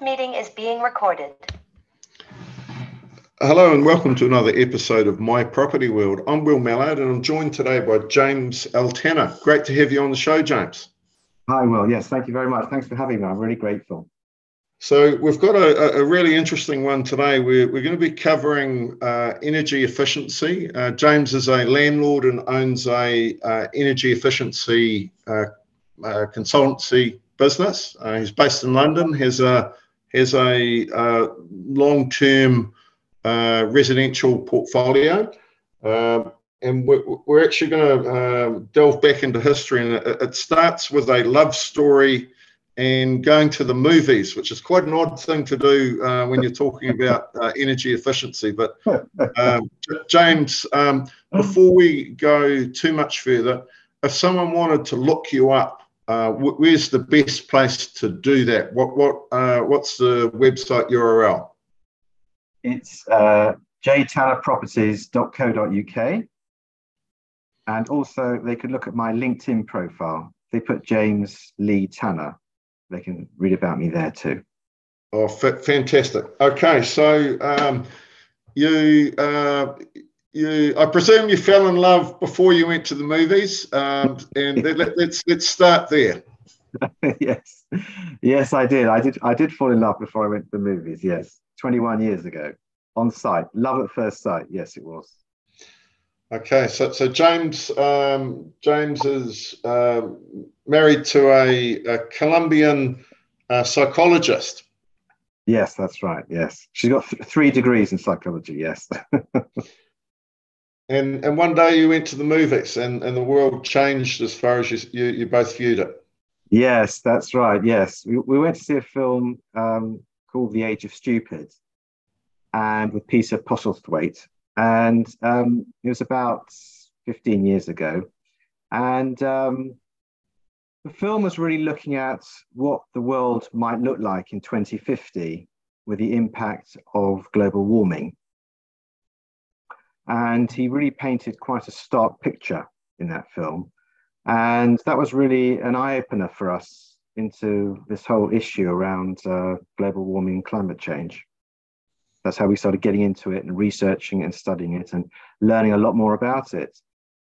This meeting is being recorded. Hello and welcome to another episode of My Property World. I'm Will Mallard and I'm joined today by James L. Tanner. Great to have you on the show, James. Hi, Will. Yes, thank you very much. Thanks for having me. I'm really grateful. So, we've got a, a really interesting one today. We're, we're going to be covering uh, energy efficiency. Uh, James is a landlord and owns a uh, energy efficiency uh, uh, consultancy business. Uh, he's based in London, has a, has a long term residential portfolio. Um, and we're, we're actually going to delve back into history, and it, it starts with a love story and going to the movies, which is quite an odd thing to do uh, when you're talking about uh, energy efficiency. But um, James, um, before we go too much further, if someone wanted to look you up, uh, where's the best place to do that? What what uh, what's the website URL? It's uh, jtannerproperties.co.uk, and also they could look at my LinkedIn profile. They put James Lee Tanner they can read about me there too. Oh, f- fantastic. Okay, so um, you uh, you I presume you fell in love before you went to the movies, um, and let, us let's, let's start there. yes, yes, I did. I did. I did fall in love before I went to the movies. Yes, 21 years ago, on site. Love at first sight. Yes, it was. Okay, so so James um, James is uh, married to a, a Colombian uh, psychologist. Yes, that's right. Yes, she's got th- three degrees in psychology. Yes. and and one day you went to the movies, and, and the world changed as far as you, you, you both viewed it. Yes, that's right. Yes, we, we went to see a film um, called The Age of Stupid, and with Peter Postlethwaite, and um, it was about 15 years ago. And um, the film was really looking at what the world might look like in 2050 with the impact of global warming. And he really painted quite a stark picture in that film. And that was really an eye opener for us into this whole issue around uh, global warming and climate change that's how we started getting into it and researching and studying it and learning a lot more about it.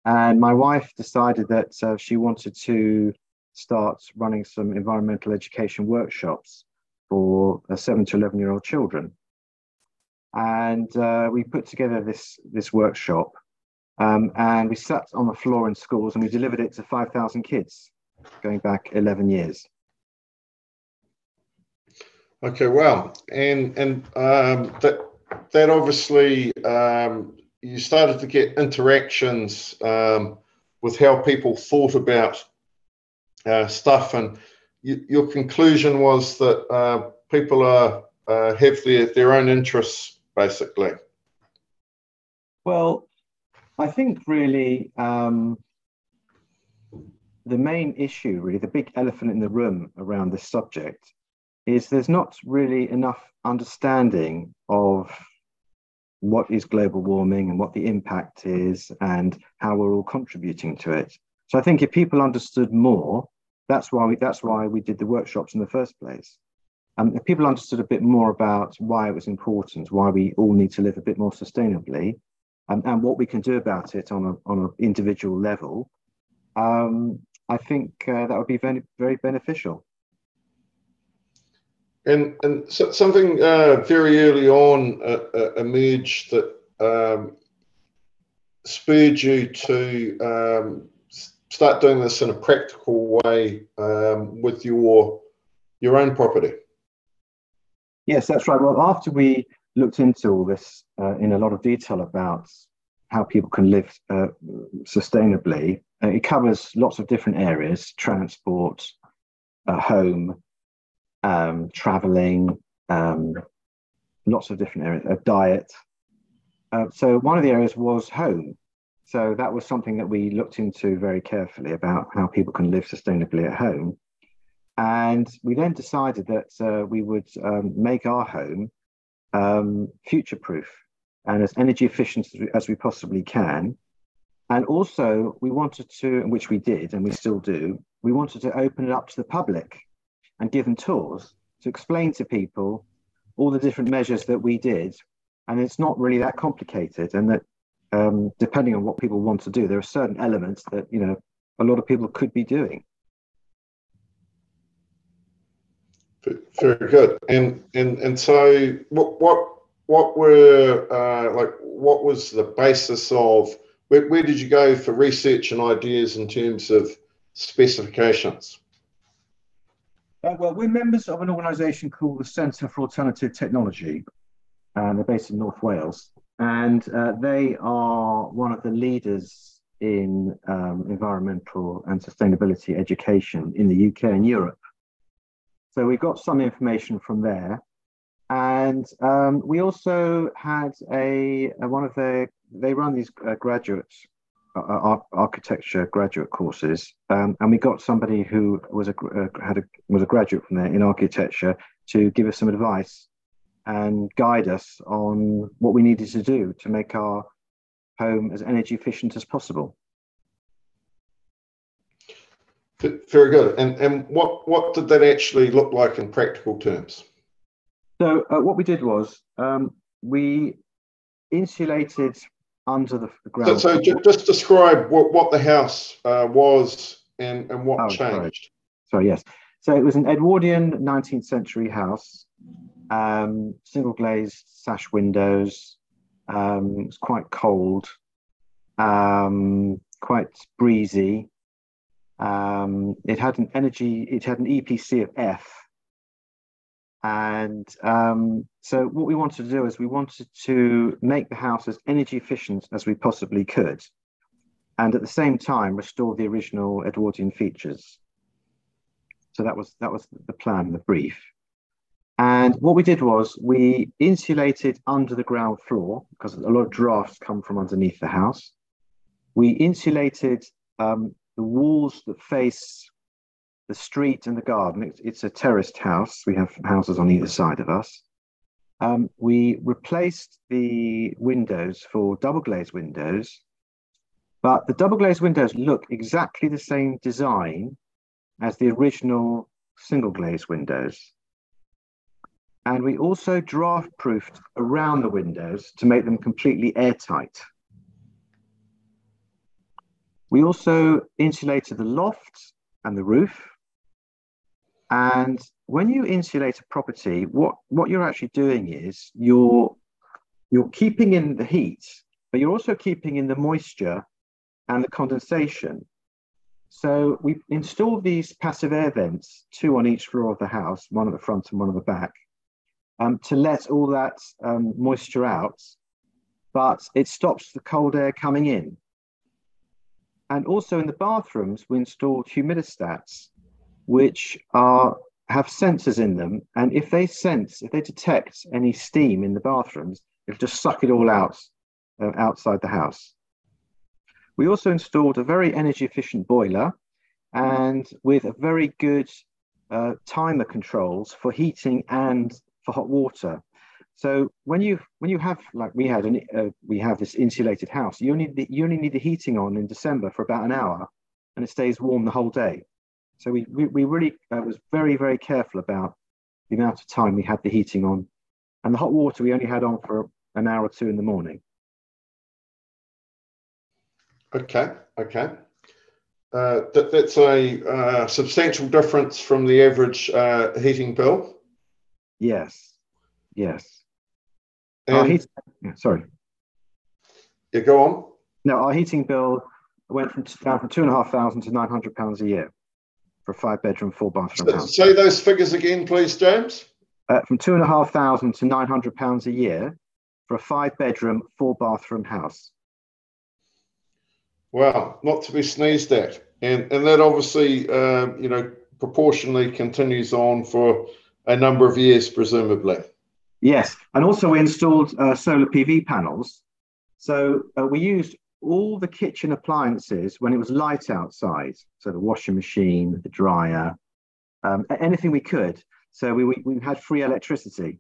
And my wife decided that uh, she wanted to start running some environmental education workshops for uh, seven to 11 year old children. And uh, we put together this, this workshop um, and we sat on the floor in schools and we delivered it to 5,000 kids going back 11 years. Okay, well, and and um, that that obviously um, you started to get interactions um, with how people thought about uh, stuff, and you, your conclusion was that uh, people are uh, have their their own interests basically. Well, I think really um, the main issue, really, the big elephant in the room around this subject is there's not really enough understanding of what is global warming and what the impact is and how we're all contributing to it. So I think if people understood more, that's why we, that's why we did the workshops in the first place. Um, if people understood a bit more about why it was important, why we all need to live a bit more sustainably, um, and what we can do about it on a on an individual level, um, I think uh, that would be very very beneficial. And and so, something uh, very early on uh, uh, emerged that um, spurred you to um, start doing this in a practical way um, with your your own property. Yes, that's right. Well, after we looked into all this uh, in a lot of detail about how people can live uh, sustainably, uh, it covers lots of different areas: transport, home, um, traveling, um, lots of different areas, uh, diet. Uh, so one of the areas was home. So that was something that we looked into very carefully about how people can live sustainably at home. And we then decided that uh, we would um, make our home um, future proof and as energy efficient as we, as we possibly can. And also, we wanted to, which we did, and we still do, we wanted to open it up to the public and give them tours to explain to people all the different measures that we did. And it's not really that complicated. And that um, depending on what people want to do, there are certain elements that, you know, a lot of people could be doing. Very good. And and and so what what what were uh, like what was the basis of where, where did you go for research and ideas in terms of specifications? Uh, well, we're members of an organisation called the Centre for Alternative Technology, and they're based in North Wales, and uh, they are one of the leaders in um, environmental and sustainability education in the UK and Europe. So we got some information from there. And um, we also had a, a, one of the, they run these uh, graduate uh, uh architecture graduate courses, um, and we got somebody who was a uh, had a was a graduate from there in architecture to give us some advice and guide us on what we needed to do to make our home as energy efficient as possible. Very good. And and what what did that actually look like in practical terms? So uh, what we did was um, we insulated under the ground. So, so just describe what, what the house uh, was and, and what oh, changed. Sorry. sorry, yes. So it was an Edwardian 19th century house, um, single glazed sash windows. Um, it was quite cold, um, quite breezy. Um, it had an energy, it had an EPC of F. And um, so what we wanted to do is we wanted to make the house as energy efficient as we possibly could. And at the same time, restore the original Edwardian features. So that was that was the plan, the brief. And what we did was we insulated under the ground floor because a lot of drafts come from underneath the house. We insulated um, the walls that face the street and the garden. It's, it's a terraced house. We have houses on either side of us. Um, we replaced the windows for double glazed windows, but the double glazed windows look exactly the same design as the original single glazed windows. And we also draft proofed around the windows to make them completely airtight. We also insulated the loft and the roof. And when you insulate a property, what, what you're actually doing is you're, you're keeping in the heat, but you're also keeping in the moisture and the condensation. So we installed these passive air vents, two on each floor of the house, one at the front and one at the back, um, to let all that um, moisture out, but it stops the cold air coming in. And also in the bathrooms, we installed humidistats, which are have sensors in them. And if they sense, if they detect any steam in the bathrooms, it'll just suck it all out uh, outside the house. We also installed a very energy efficient boiler and with very good uh, timer controls for heating and for hot water. So when you when you have like we had an uh, we have this insulated house, you only the, you only need the heating on in December for about an hour, and it stays warm the whole day. So we we, we really uh, was very very careful about the amount of time we had the heating on, and the hot water we only had on for an hour or two in the morning. Okay, okay. Uh, that, that's a uh, substantial difference from the average uh, heating bill. Yes, yes. Our heating, yeah, sorry. Yeah, go on. No, our heating bill went from down from two and a half thousand to nine hundred pounds a year for a five bedroom, four bathroom so, house. Say those figures again, please, James. Uh, from two and a half thousand to nine hundred pounds a year for a five bedroom, four bathroom house. Wow, not to be sneezed at, and and that obviously, uh, you know, proportionally continues on for a number of years, presumably. Yes, and also we installed uh, solar PV panels. So uh, we used all the kitchen appliances when it was light outside. So the washing machine, the dryer, um, anything we could. So we, we, we had free electricity.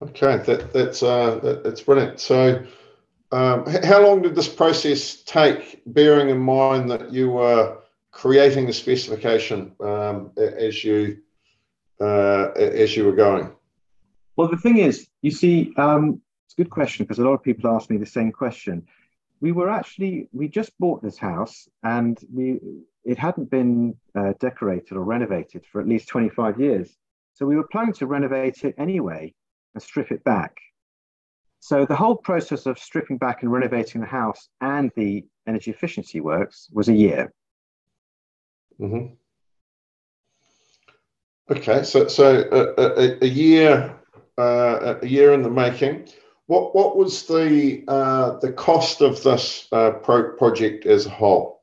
Okay, that, that's uh, that, that's brilliant. So, um, how long did this process take? Bearing in mind that you were creating the specification um, as you uh, as you were going? Well, the thing is, you see, um, it's a good question because a lot of people ask me the same question. We were actually we just bought this house and we it hadn't been uh, decorated or renovated for at least 25 years. So we were planning to renovate it anyway and strip it back. So the whole process of stripping back and renovating the house and the energy efficiency works was a year. Mm-hmm. Okay, so so a, a, a year uh, a year in the making. What what was the uh, the cost of this uh, pro- project as a whole?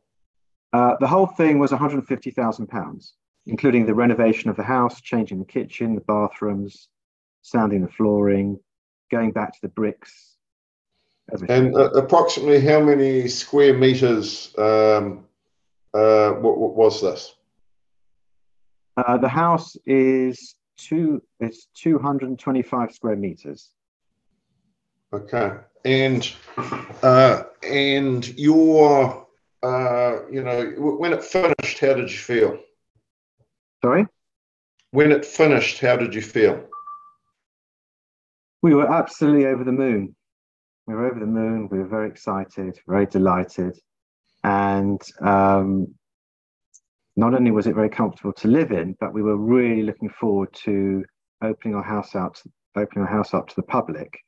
Uh, the whole thing was 150 thousand pounds, including the renovation of the house, changing the kitchen, the bathrooms, sanding the flooring, going back to the bricks. And uh, approximately how many square meters um, uh, what, what was this? Uh, the house is two. It's two hundred and twenty-five square meters. Okay, and uh, and your uh, you know when it finished, how did you feel? Sorry. When it finished, how did you feel? We were absolutely over the moon. We were over the moon. We were very excited, very delighted, and um, not only was it very comfortable to live in, but we were really looking forward to opening our house out, opening our house up to the public,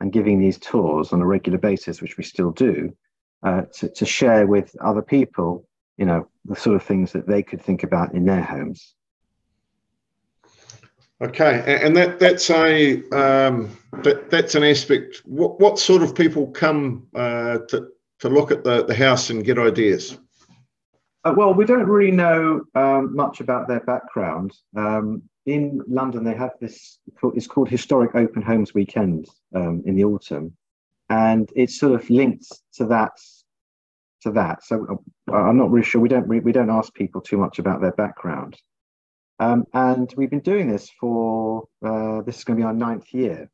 and giving these tours on a regular basis, which we still do, uh, to, to share with other people, you know, the sort of things that they could think about in their homes. Okay, and that that's a um, that that's an aspect. What what sort of people come uh, to to look at the the house and get ideas? Uh, well, we don't really know um, much about their background. Um, in London, they have this, it's called Historic Open Homes Weekend um, in the autumn. And it's sort of linked to that. To that, so uh, I'm not really sure. We don't we don't ask people too much about their background, um, and we've been doing this for uh, this is going to be our ninth year.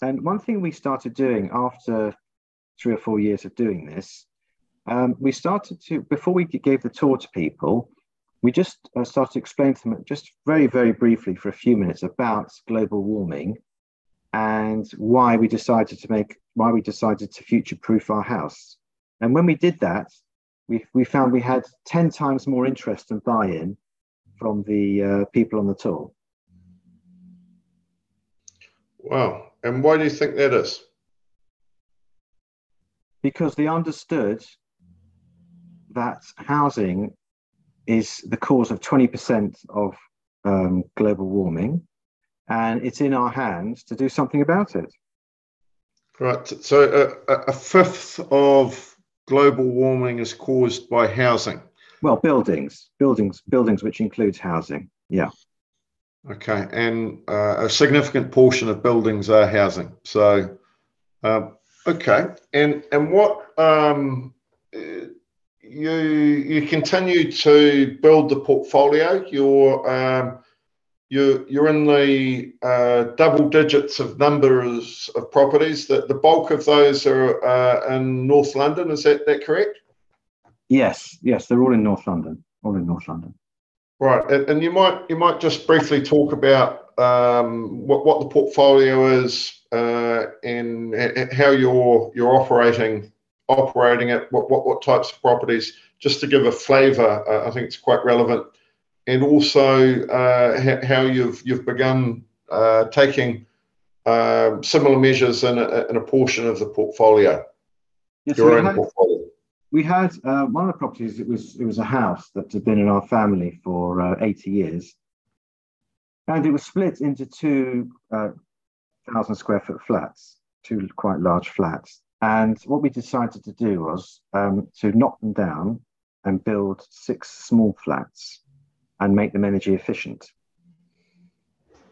And one thing we started doing after three or four years of doing this um, we started to, before we gave the tour to people, we just uh, started to explain to them just very, very briefly for a few minutes about global warming and why we decided to make, why we decided to future-proof our house. And when we did that, we, we found we had 10 times more interest and buy-in from the uh, people on the tour. Wow. And why do you think that is? Because they understood that housing is the cause of 20% of um, global warming, and it's in our hands to do something about it. Right. So a, a fifth of global warming is caused by housing. Well, buildings, buildings, buildings, which includes housing. Yeah. Okay, and uh, a significant portion of buildings are housing. So, um, okay, and and what um, you you continue to build the portfolio. You're um, you you're in the uh, double digits of numbers of properties. That the bulk of those are uh, in North London. Is that that correct? Yes, yes, they're all in North London. All in North London. Right, and, and you might you might just briefly talk about um, what what the portfolio is uh, and how you're you're operating operating it, what, what, what types of properties, just to give a flavour. Uh, I think it's quite relevant, and also uh, how you've you've begun uh, taking um, similar measures in a, in a, portion of the portfolio, yes, your own had, portfolio. We had uh, one of the properties. It was it was a house that had been in our family for uh, eighty years, and it was split into two uh, thousand square foot flats, two quite large flats and what we decided to do was um, to knock them down and build six small flats and make them energy efficient.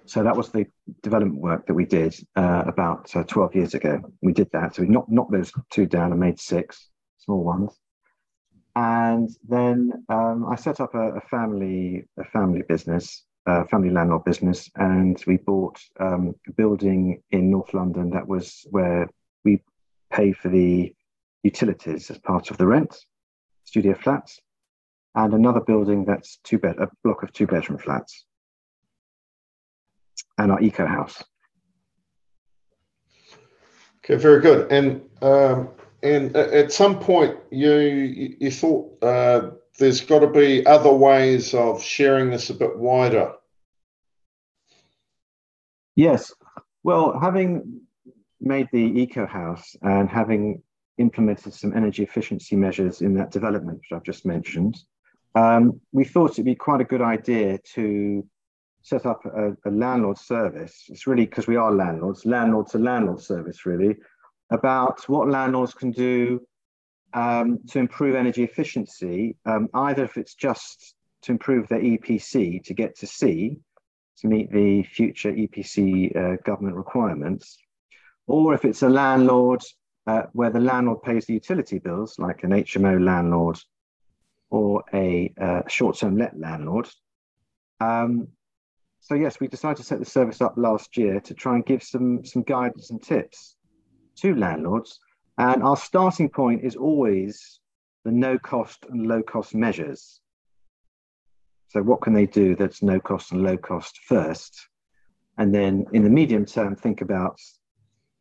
So that was the development work that we did uh, about uh, 12 years ago. We did that. So we knocked, knocked those two down and made six small ones. And then um, I set up a, a, family a family business, a family landlord business, and we bought um, a building in North London that was where pay for the utilities as part of the rent. studio flats, and another building that's two bed, a block of two bedroom flats, and our eco house. Okay, very good. And um, and at some point, you you thought uh, there's got to be other ways of sharing this a bit wider. Yes. Well, having made the eco house and having implemented some energy efficiency measures in that development, which I've just mentioned, um, we thought it'd be quite a good idea to set up a, a landlord service. It's really because we are landlords, landlord to landlord service, really, about what landlords can do um, to improve energy efficiency, um, either if it's just to improve their EPC to get to C, to meet the future EPC uh, government requirements, or if it's a landlord uh, where the landlord pays the utility bills, like an HMO landlord or a uh, short-term let landlord. Um, so yes, we decided to set the service up last year to try and give some some guidance and tips to landlords. And our starting point is always the no cost and low cost measures. So what can they do that's no cost and low cost first? And then in the medium term, think about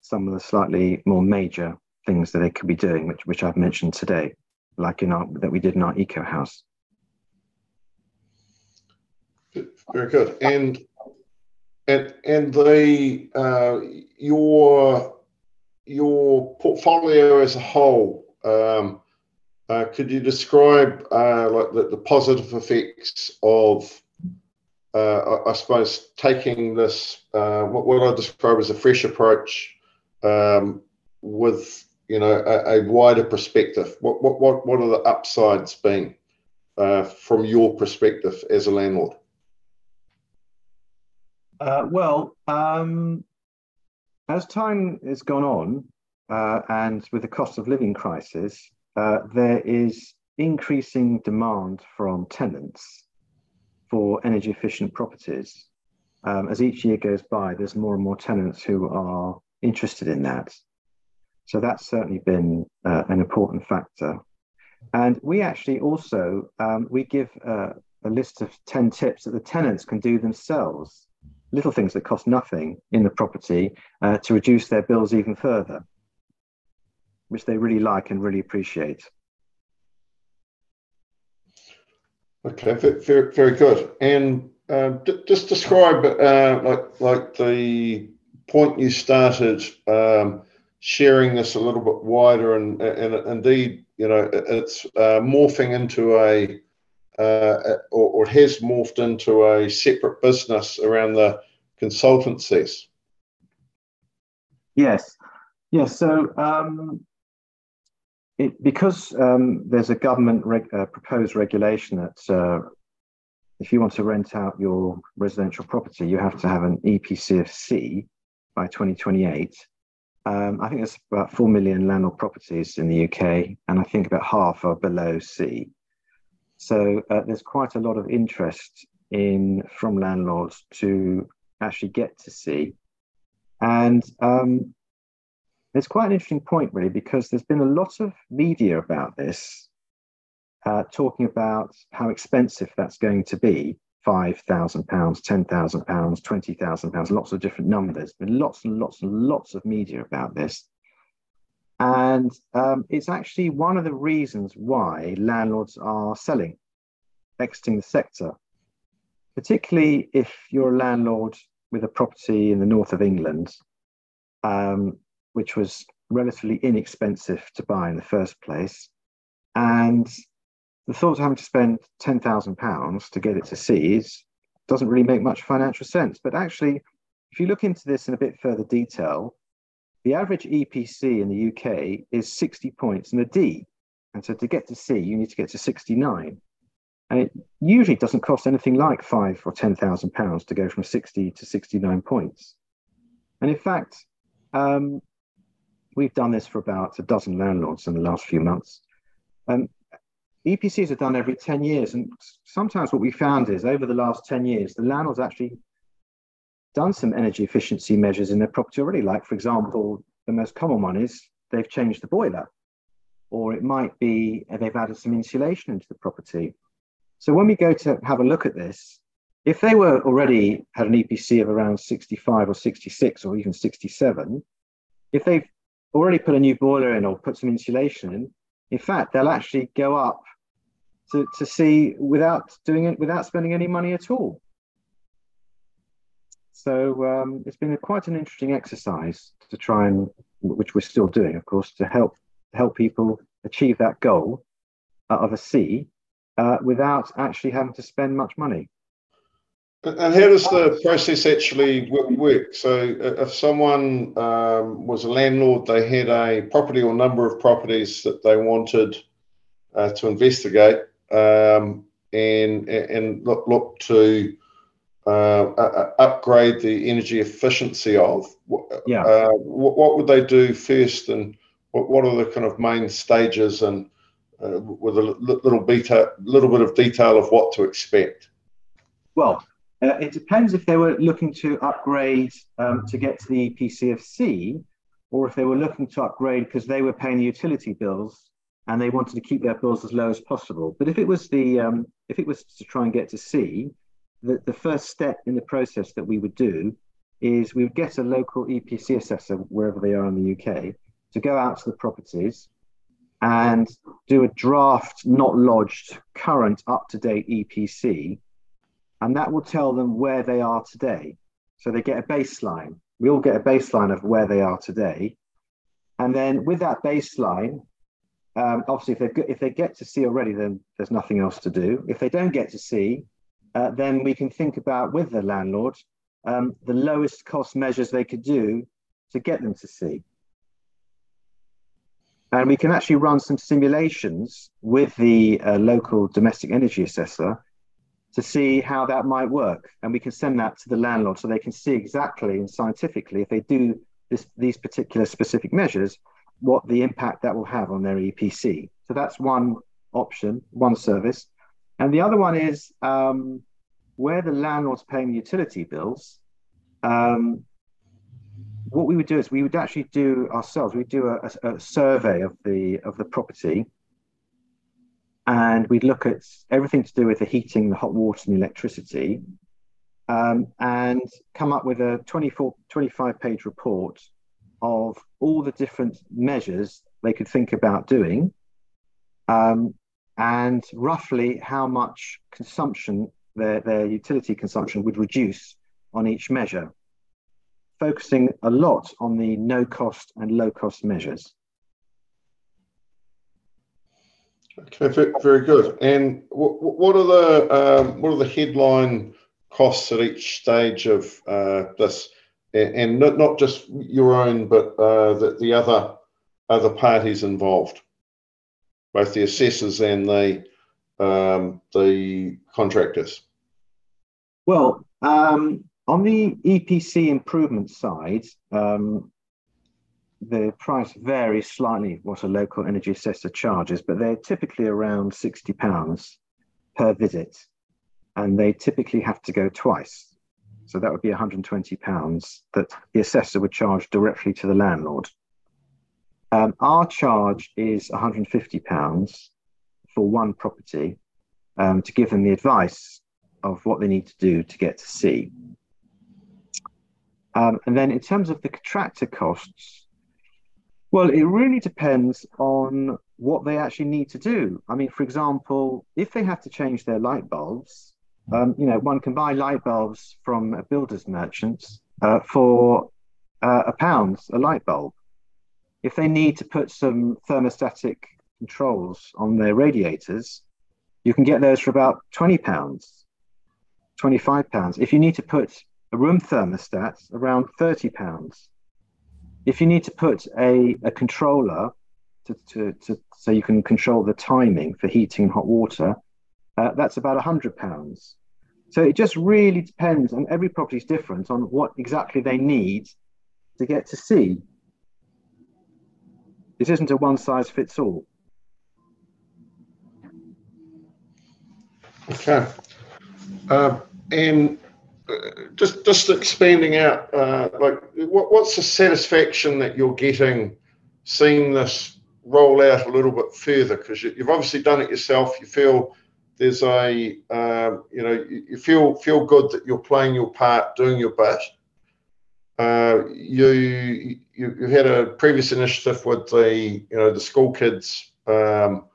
some of the slightly more major things that they could be doing, which, which I've mentioned today, like in our that we did in our eco house. Very good. And and and the uh, your your portfolio as a whole. Um, uh, could you describe uh, like the, the, positive effects of, uh, I, I, suppose, taking this uh, what, what, I describe as a fresh approach um, with you know a, a, wider perspective? What what what what are the upsides been uh, from your perspective as a landlord? Uh, well, um, as time has gone on, uh, and with the cost of living crisis, uh, there is increasing demand from tenants for energy efficient properties. Um, as each year goes by, there's more and more tenants who are interested in that. So that's certainly been uh, an important factor. And we actually also um, we give uh, a list of 10 tips that the tenants can do themselves, little things that cost nothing in the property uh, to reduce their bills even further, which they really like and really appreciate. Okay, very, very good. And uh, d- just describe uh, like like the point you started um, sharing this a little bit wider, and, and indeed, you know, it's uh, morphing into a uh, or, or, has morphed into a separate business around the consultancies. Yes, yes. So um, it, because um, there's a government reg, uh, proposed regulation that uh, if you want to rent out your residential property, you have to have an EPC of C by 2028. Um, I think there's about 4 million landlord properties in the UK, and I think about half are below C. So uh, there's quite a lot of interest in from landlords to actually get to C. And um, it's quite an interesting point, really, because there's been a lot of media about this, uh, talking about how expensive that's going to be five thousand pounds, ten thousand pounds, twenty thousand pounds, lots of different numbers. Been lots and lots and lots of media about this, and um, it's actually one of the reasons why landlords are selling, exiting the sector, particularly if you're a landlord with a property in the north of England. Um, which was relatively inexpensive to buy in the first place. And the thought of having to spend £10,000 to get it to seas doesn't really make much financial sense. But actually, if you look into this in a bit further detail, the average EPC in the UK is 60 points and a D. And so to get to C, you need to get to 69. And it usually doesn't cost anything like five or ten thousand pounds to go from 60 to 69 points. And in fact, um, We've done this for about a dozen landlords in the last few months. Um, EPCs are done every 10 years. And sometimes what we found is over the last 10 years, the landlord's actually done some energy efficiency measures in their property already. Like, for example, the most common one is they've changed the boiler or it might be they've added some insulation into the property. So when we go to have a look at this, if they were already had an EPC of around 65 or 66 or even 67, if they've already put a new boiler in or put some insulation in, in fact, they'll actually go up to, to C without doing it, without spending any money at all. So um, it's been a, quite an interesting exercise to try and, which we're still doing, of course, to help help people achieve that goal uh, of a C uh, without actually having to spend much money. And how does the process actually work? So, if someone um, was a landlord, they had a property or number of properties that they wanted uh, to investigate um, and and look, look to uh, upgrade the energy efficiency of. Yeah. Uh, what, what, would they do first, and what, what are the kind of main stages, and uh, with a little beta, little bit of detail of what to expect? Well, uh, it depends if they were looking to upgrade um, to get to the EPC of C, or if they were looking to upgrade because they were paying the utility bills and they wanted to keep their bills as low as possible. But if it was the um, if it was to try and get to C, the, the first step in the process that we would do is we would get a local EPC assessor wherever they are in the UK to go out to the properties and do a draft, not lodged, current up to date EPC and that will tell them where they are today. So they get a baseline. We all get a baseline of where they are today. And then with that baseline, um, obviously, if they, if they get to C already, then there's nothing else to do. If they don't get to C, uh, then we can think about with the landlord um, the lowest cost measures they could do to get them to C. And we can actually run some simulations with the uh, local domestic energy assessor to see how that might work. And we can send that to the landlord so they can see exactly and scientifically if they do this, these particular specific measures, what the impact that will have on their EPC. So that's one option, one service. And the other one is um, where the landlord's paying the utility bills. Um, what we would do is we would actually do ourselves. We'd do a, a, survey of the of the property, and we'd look at everything to do with the heating, the hot water, and the electricity, um, and come up with a 24, 25 page report of all the different measures they could think about doing, um, and roughly how much consumption their, their utility consumption would reduce on each measure, focusing a lot on the no cost and low cost measures. Okay, very good. And what are the um, what are the headline costs at each stage of uh, this, and not not just your own, but uh, the, the other other parties involved, both the assessors and the um, the contractors. Well, um, on the EPC improvement side, um, the price varies slightly what a local energy assessor charges, but they're typically around £60 per visit. And they typically have to go twice. So that would be £120 that the assessor would charge directly to the landlord. Um, our charge is £150 for one property um, to give them the advice of what they need to do to get to C. Um, and then in terms of the contractor costs, well, it really depends on what they actually need to do. I mean, for example, if they have to change their light bulbs, um, you know, one can buy light bulbs from a builder's merchant uh, for uh, a pound a light bulb. If they need to put some thermostatic controls on their radiators, you can get those for about 20 pounds, 25 pounds. If you need to put a room thermostat, around 30 pounds if you need to put a, a controller to, to, to, so you can control the timing for heating and hot water, uh, that's about £100. So it just really depends, and every property is different on what exactly they need to get to C. This isn't a one size fits all. Okay. Uh, and just just expanding out, uh, like what, what's the satisfaction that you're getting seeing this roll out a little bit further because you, have obviously done it yourself. You feel there's a um, you know you feel feel good that you're playing your part, doing your best. Uh, you, you you had a previous initiative with the you know the school kids um,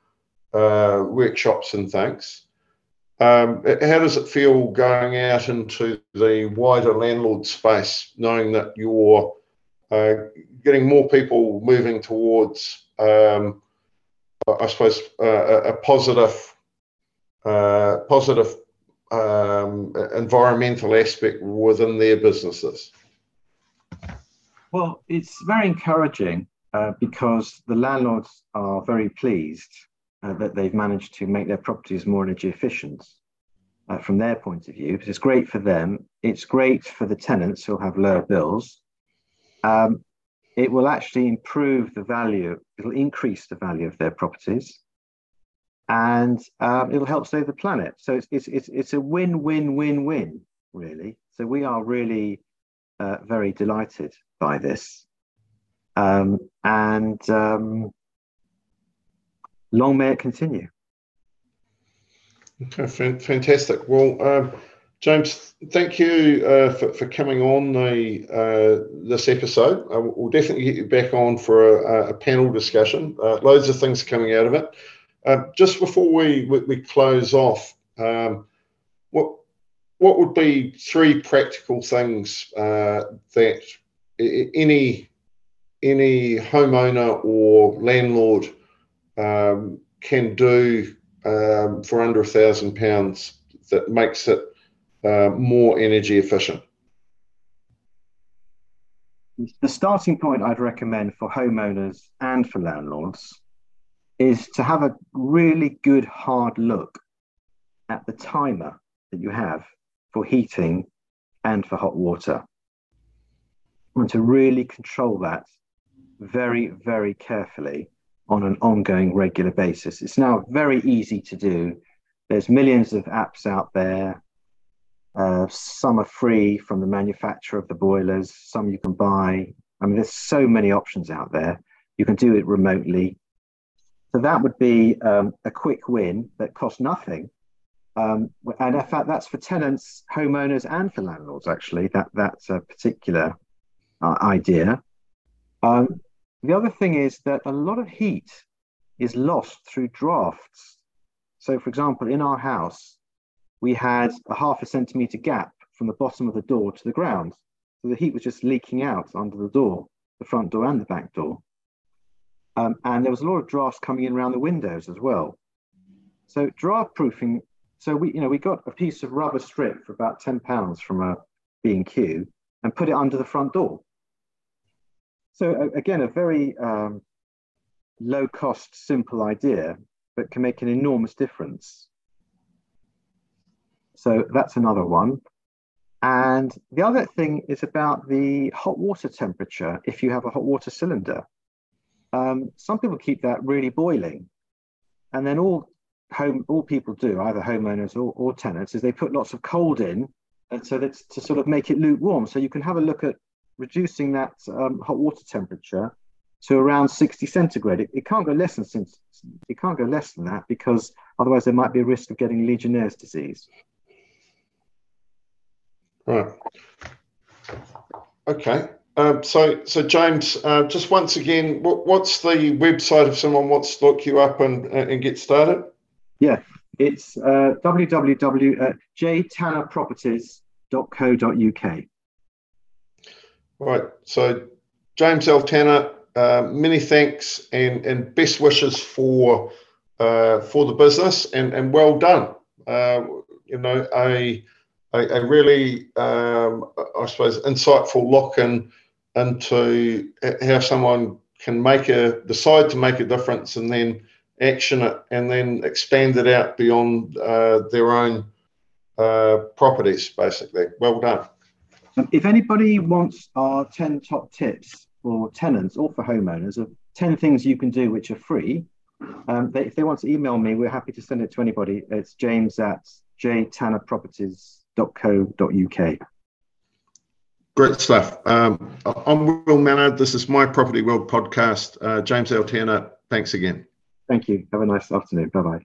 uh, workshops and things. Um, how does it feel going out into the wider landlord space, knowing that you're uh, getting more people moving towards, um, I suppose, uh, a positive, uh, positive um, environmental aspect within their businesses? Well, it's very encouraging uh, because the landlords are very pleased uh, that they've managed to make their properties more energy efficient uh, from their point of view. It's great for them. It's great for the tenants who'll have lower bills. Um, it will actually improve the value, it'll increase the value of their properties and um, it'll help save the planet. So it's, it's, it's, it's a win, win, win, win, really. So we are really uh, very delighted by this. Um, and um, long may it continue. Okay, fantastic. Well, um, James, thank you uh, for, for coming on the uh, this episode. Uh, we'll definitely get you back on for a, a panel discussion. Uh, loads of things coming out of it. Uh, just before we, we, we close off, um, what what would be three practical things uh, that any any homeowner or landlord um, can do um, for under a thousand pounds that makes it uh, more energy efficient? The starting point I'd recommend for homeowners and for landlords is to have a really good hard look at the timer that you have for heating and for hot water and to really control that very, very carefully on an ongoing regular basis. It's now very easy to do. There's millions of apps out there. Uh, some are free from the manufacturer of the boilers, some you can buy. I mean, there's so many options out there. You can do it remotely. So that would be um, a quick win that costs nothing. Um, and in fact, that's for tenants, homeowners, and for landlords. Actually, that that's a particular uh, idea. Um, the other thing is that a lot of heat is lost through drafts. So, for example, in our house, we had a half a centimeter gap from the bottom of the door to the ground. So the heat was just leaking out under the door, the front door and the back door. Um, and there was a lot of drafts coming in around the windows as well. So draft proofing. So we, you know, we got a piece of rubber strip for about ten pounds from a B and Q and put it under the front door. So again, a very um, low cost, simple idea, but can make an enormous difference. So that's another one. And the other thing is about the hot water temperature if you have a hot water cylinder. Um, some people keep that really boiling. And then all home all people do, either homeowners or, or tenants, is they put lots of cold in and so that's to sort of make it lukewarm. So you can have a look at reducing that um, hot water temperature to around 60 centigrade. It, it, can't go less than it can't go less than that because otherwise there might be a risk of getting Legionnaire's disease. Right. Okay. Um, so, so James, uh, just once again, what, what's the website if someone wants to look you up and and get started? Yeah, it's uh, www.jtannerproperties.co.uk. Right. So, James L. Tanner, uh, many thanks and, and best wishes for uh, for the business and, and well done. Uh, you know, a, a, a really, um, I suppose, insightful look in, into how someone can make a decide to make a difference and then action it and then expand it out beyond uh, their own uh, properties, basically. Well done. Um, if anybody wants our 10 top tips for tenants or for homeowners of 10 things you can do which are free, um, they, if they want to email me, we're happy to send it to anybody. It's james at jtannerproperties.co.uk. Great stuff. Um, I'm Will Mallard. This is my Property World podcast. Uh, James. Tanner, Thanks again. Thank you. Have a nice afternoon. Bye bye.